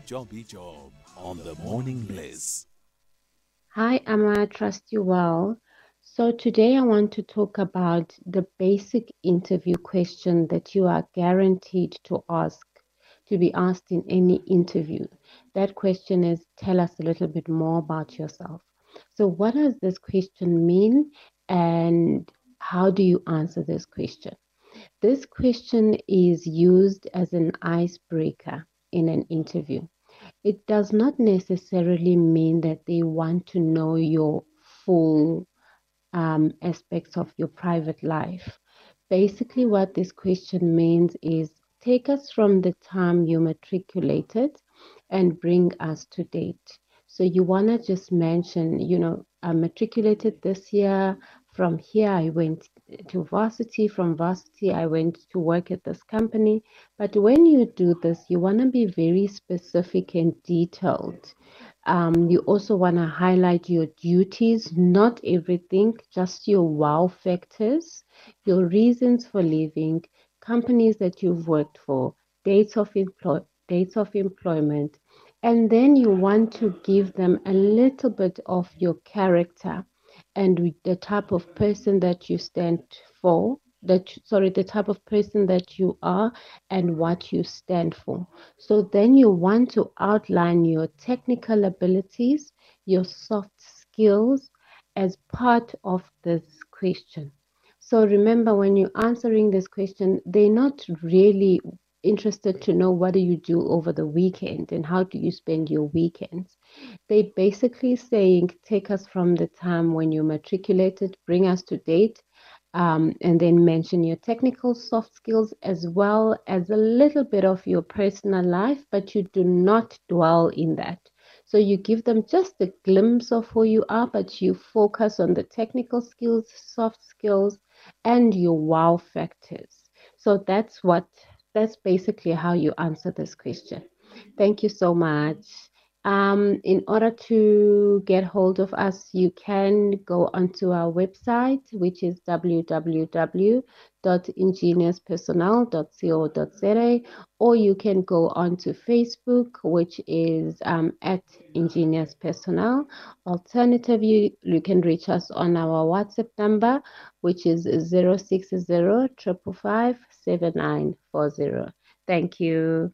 job on the morning bliss. Hi, Amma. I trust you well. So, today I want to talk about the basic interview question that you are guaranteed to ask, to be asked in any interview. That question is Tell us a little bit more about yourself. So, what does this question mean, and how do you answer this question? This question is used as an icebreaker in an interview. It does not necessarily mean that they want to know your full um, aspects of your private life. Basically, what this question means is take us from the time you matriculated and bring us to date. So you want to just mention, you know, I matriculated this year. From here, I went to varsity. From varsity, I went to work at this company. But when you do this, you want to be very specific and detailed. Um, you also want to highlight your duties, not everything, just your wow factors, your reasons for leaving, companies that you've worked for, dates of employ dates of employment, and then you want to give them a little bit of your character and the type of person that you stand for that sorry the type of person that you are and what you stand for. So then you want to outline your technical abilities your soft skills as part of this question. So remember when you're answering this question they're not really interested to know what do you do over the weekend and how do you spend your weekends they basically saying take us from the time when you matriculated bring us to date um, and then mention your technical soft skills as well as a little bit of your personal life but you do not dwell in that so you give them just a glimpse of who you are but you focus on the technical skills soft skills and your wow factors so that's what that's basically how you answer this question. Thank you so much. Um, in order to get hold of us, you can go onto our website, which is www.ingeniuspersonal.co.za, or you can go onto Facebook, which is um, at Ingenious Personnel. Alternatively, you can reach us on our WhatsApp number, which is 060 Thank you.